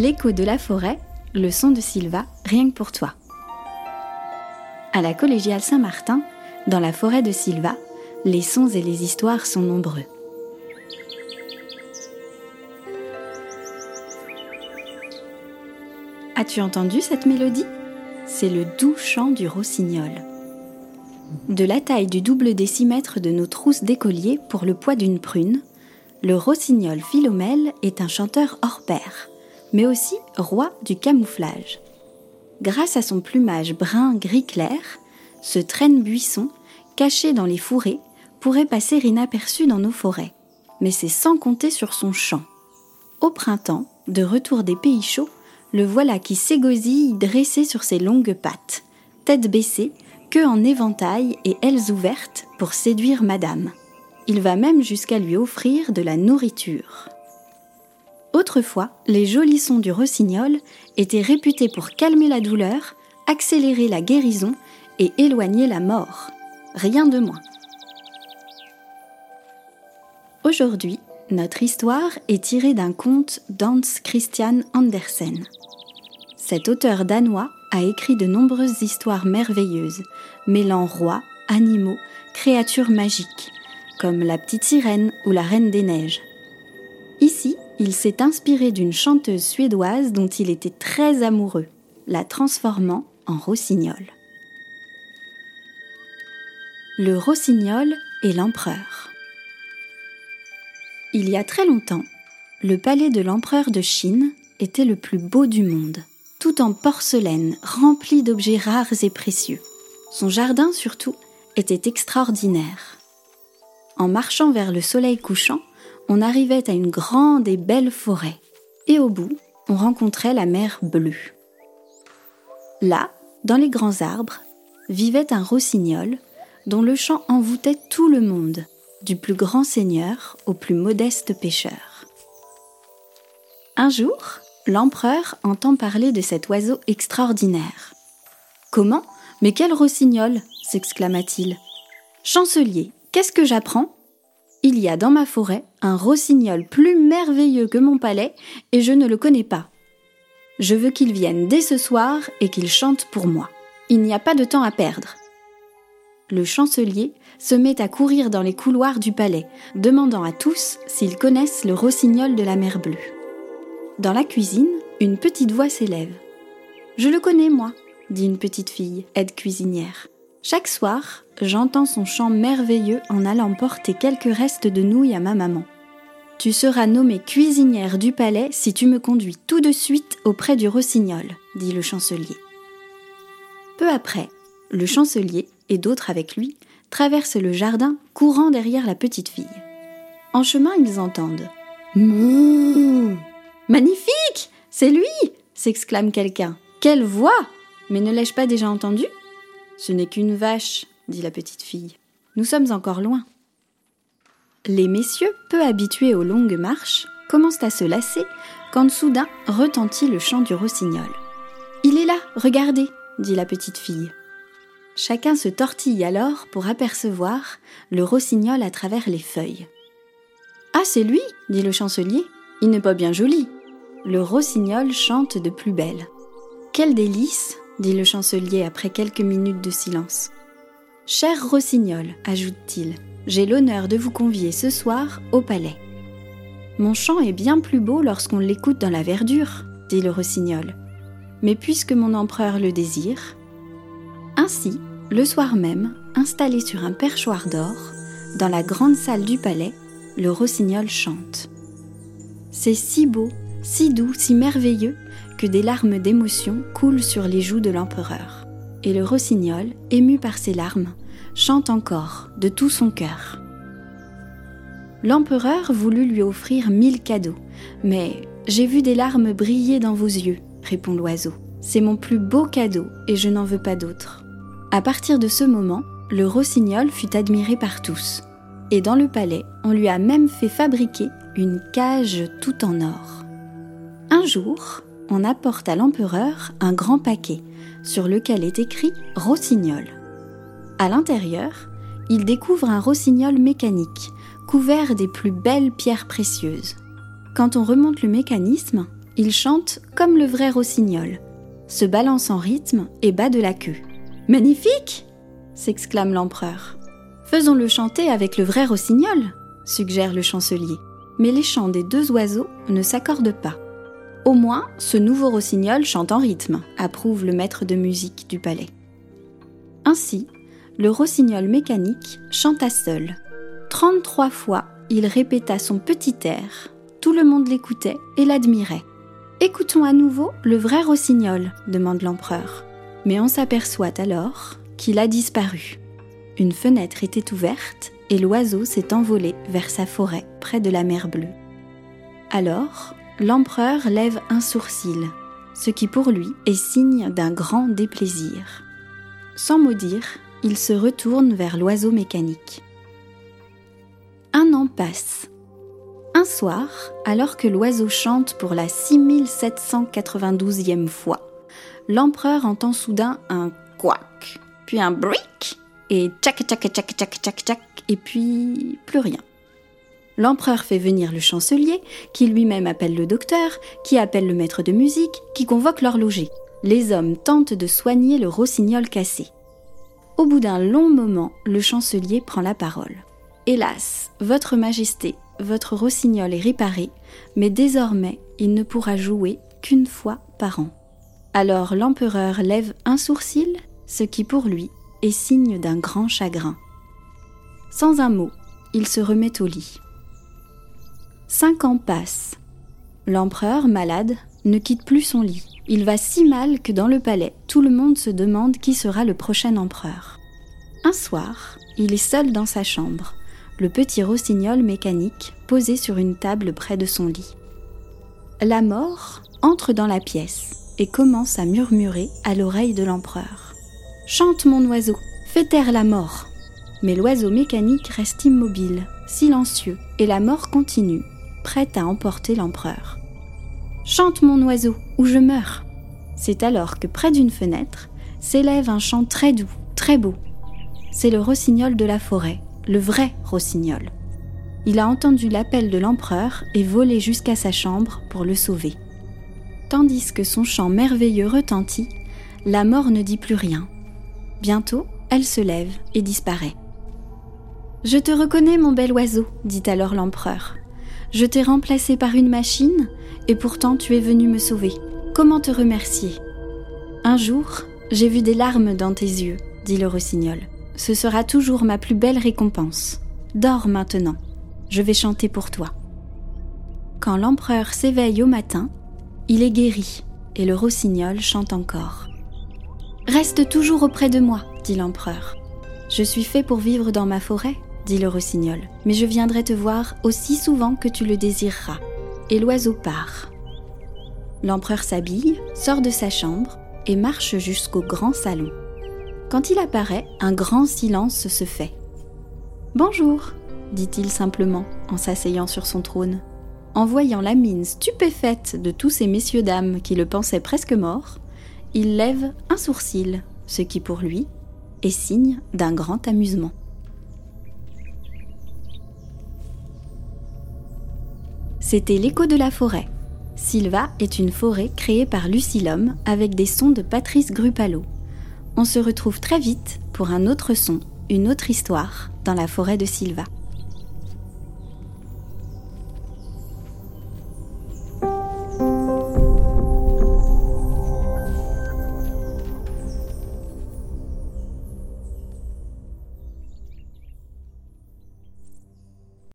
L'écho de la forêt, le son de Silva, rien que pour toi. À la collégiale Saint-Martin, dans la forêt de Silva, les sons et les histoires sont nombreux. As-tu entendu cette mélodie? C'est le doux chant du rossignol. De la taille du double décimètre de nos trousses d'écoliers pour le poids d'une prune, le rossignol Philomèle est un chanteur hors pair, mais aussi roi du camouflage. Grâce à son plumage brun gris clair, ce traîne buisson, caché dans les fourrés, pourrait passer inaperçu dans nos forêts. Mais c'est sans compter sur son chant. Au printemps, de retour des pays chauds, le voilà qui s'égosille dressé sur ses longues pattes, tête baissée, queue en éventail et ailes ouvertes pour séduire madame. Il va même jusqu'à lui offrir de la nourriture. Autrefois, les jolis sons du rossignol étaient réputés pour calmer la douleur, accélérer la guérison et éloigner la mort. Rien de moins. Aujourd'hui, notre histoire est tirée d'un conte d'Hans Christian Andersen. Cet auteur danois a écrit de nombreuses histoires merveilleuses, mêlant rois, animaux, créatures magiques, comme la petite sirène ou la reine des neiges. Il s'est inspiré d'une chanteuse suédoise dont il était très amoureux, la transformant en rossignol. Le rossignol et l'empereur. Il y a très longtemps, le palais de l'empereur de Chine était le plus beau du monde tout en porcelaine, rempli d'objets rares et précieux. Son jardin, surtout, était extraordinaire. En marchant vers le soleil couchant, on arrivait à une grande et belle forêt, et au bout, on rencontrait la mer bleue. Là, dans les grands arbres, vivait un rossignol dont le chant envoûtait tout le monde, du plus grand seigneur au plus modeste pêcheur. Un jour, l'empereur entend parler de cet oiseau extraordinaire. Comment? Mais quel rossignol? s'exclama-t-il. Chancelier, qu'est-ce que j'apprends? Il y a dans ma forêt un rossignol plus merveilleux que mon palais, et je ne le connais pas. Je veux qu'il vienne dès ce soir et qu'il chante pour moi. Il n'y a pas de temps à perdre. Le chancelier se met à courir dans les couloirs du palais, demandant à tous s'ils connaissent le rossignol de la mer bleue. Dans la cuisine, une petite voix s'élève. Je le connais, moi, dit une petite fille, aide cuisinière. Chaque soir, j'entends son chant merveilleux en allant porter quelques restes de nouilles à ma maman. Tu seras nommée cuisinière du palais si tu me conduis tout de suite auprès du rossignol, dit le chancelier. Peu après, le chancelier et d'autres avec lui traversent le jardin courant derrière la petite fille. En chemin, ils entendent Mouh Magnifique C'est lui s'exclame quelqu'un. Quelle voix Mais ne l'ai-je pas déjà entendu? Ce n'est qu'une vache, dit la petite fille. Nous sommes encore loin. Les messieurs, peu habitués aux longues marches, commencent à se lasser quand soudain retentit le chant du rossignol. Il est là, regardez, dit la petite fille. Chacun se tortille alors pour apercevoir le rossignol à travers les feuilles. Ah, c'est lui, dit le chancelier. Il n'est pas bien joli le rossignol chante de plus belle. Quel délice dit le chancelier après quelques minutes de silence. Cher rossignol, ajoute-t-il, j'ai l'honneur de vous convier ce soir au palais. Mon chant est bien plus beau lorsqu'on l'écoute dans la verdure, dit le rossignol. Mais puisque mon empereur le désire. Ainsi, le soir même, installé sur un perchoir d'or, dans la grande salle du palais, le rossignol chante. C'est si beau si doux, si merveilleux, des larmes d'émotion coulent sur les joues de l'empereur. Et le rossignol, ému par ses larmes, chante encore de tout son cœur. L'empereur voulut lui offrir mille cadeaux, mais j'ai vu des larmes briller dans vos yeux, répond l'oiseau. C'est mon plus beau cadeau et je n'en veux pas d'autre. À partir de ce moment, le rossignol fut admiré par tous. Et dans le palais, on lui a même fait fabriquer une cage tout en or. Un jour, on apporte à l'empereur un grand paquet sur lequel est écrit rossignol. À l'intérieur, il découvre un rossignol mécanique, couvert des plus belles pierres précieuses. Quand on remonte le mécanisme, il chante comme le vrai rossignol, se balance en rythme et bat de la queue. Magnifique s'exclame l'empereur. Faisons-le chanter avec le vrai rossignol, suggère le chancelier. Mais les chants des deux oiseaux ne s'accordent pas. Au moins, ce nouveau rossignol chante en rythme, approuve le maître de musique du palais. Ainsi, le rossignol mécanique chanta seul. 33 fois, il répéta son petit air. Tout le monde l'écoutait et l'admirait. Écoutons à nouveau le vrai rossignol, demande l'empereur. Mais on s'aperçoit alors qu'il a disparu. Une fenêtre était ouverte et l'oiseau s'est envolé vers sa forêt près de la mer bleue. Alors, l'empereur lève un sourcil, ce qui pour lui est signe d'un grand déplaisir. Sans mot dire, il se retourne vers l'oiseau mécanique. Un an passe. Un soir, alors que l'oiseau chante pour la 6792e fois, l'empereur entend soudain un quack, puis un brick, et tchac tchac tchac tchac tchac tchac, et puis plus rien. L'empereur fait venir le chancelier, qui lui-même appelle le docteur, qui appelle le maître de musique, qui convoque l'horloger. Les hommes tentent de soigner le rossignol cassé. Au bout d'un long moment, le chancelier prend la parole. Hélas, Votre Majesté, votre rossignol est réparé, mais désormais il ne pourra jouer qu'une fois par an. Alors l'empereur lève un sourcil, ce qui pour lui est signe d'un grand chagrin. Sans un mot, il se remet au lit. Cinq ans passent. L'empereur, malade, ne quitte plus son lit. Il va si mal que dans le palais, tout le monde se demande qui sera le prochain empereur. Un soir, il est seul dans sa chambre, le petit rossignol mécanique posé sur une table près de son lit. La mort entre dans la pièce et commence à murmurer à l'oreille de l'empereur. Chante mon oiseau, fais taire la mort. Mais l'oiseau mécanique reste immobile, silencieux, et la mort continue, prête à emporter l'empereur. Chante mon oiseau, ou je meurs. C'est alors que près d'une fenêtre s'élève un chant très doux, très beau. C'est le rossignol de la forêt, le vrai rossignol. Il a entendu l'appel de l'empereur et volé jusqu'à sa chambre pour le sauver. Tandis que son chant merveilleux retentit, la mort ne dit plus rien, Bientôt, elle se lève et disparaît. Je te reconnais, mon bel oiseau, dit alors l'empereur. Je t'ai remplacé par une machine, et pourtant tu es venu me sauver. Comment te remercier? Un jour, j'ai vu des larmes dans tes yeux, dit le rossignol. Ce sera toujours ma plus belle récompense. Dors maintenant, je vais chanter pour toi. Quand l'empereur s'éveille au matin, il est guéri, et le rossignol chante encore. Reste toujours auprès de moi, dit l'empereur. Je suis fait pour vivre dans ma forêt, dit le rossignol, mais je viendrai te voir aussi souvent que tu le désireras. Et l'oiseau part. L'empereur s'habille, sort de sa chambre et marche jusqu'au grand salon. Quand il apparaît, un grand silence se fait. Bonjour, dit-il simplement en s'asseyant sur son trône. En voyant la mine stupéfaite de tous ces messieurs dames qui le pensaient presque mort, il lève un sourcil, ce qui pour lui est signe d'un grand amusement. C'était l'écho de la forêt. Silva est une forêt créée par Lucilum avec des sons de Patrice Grupalo. On se retrouve très vite pour un autre son, une autre histoire dans la forêt de Silva.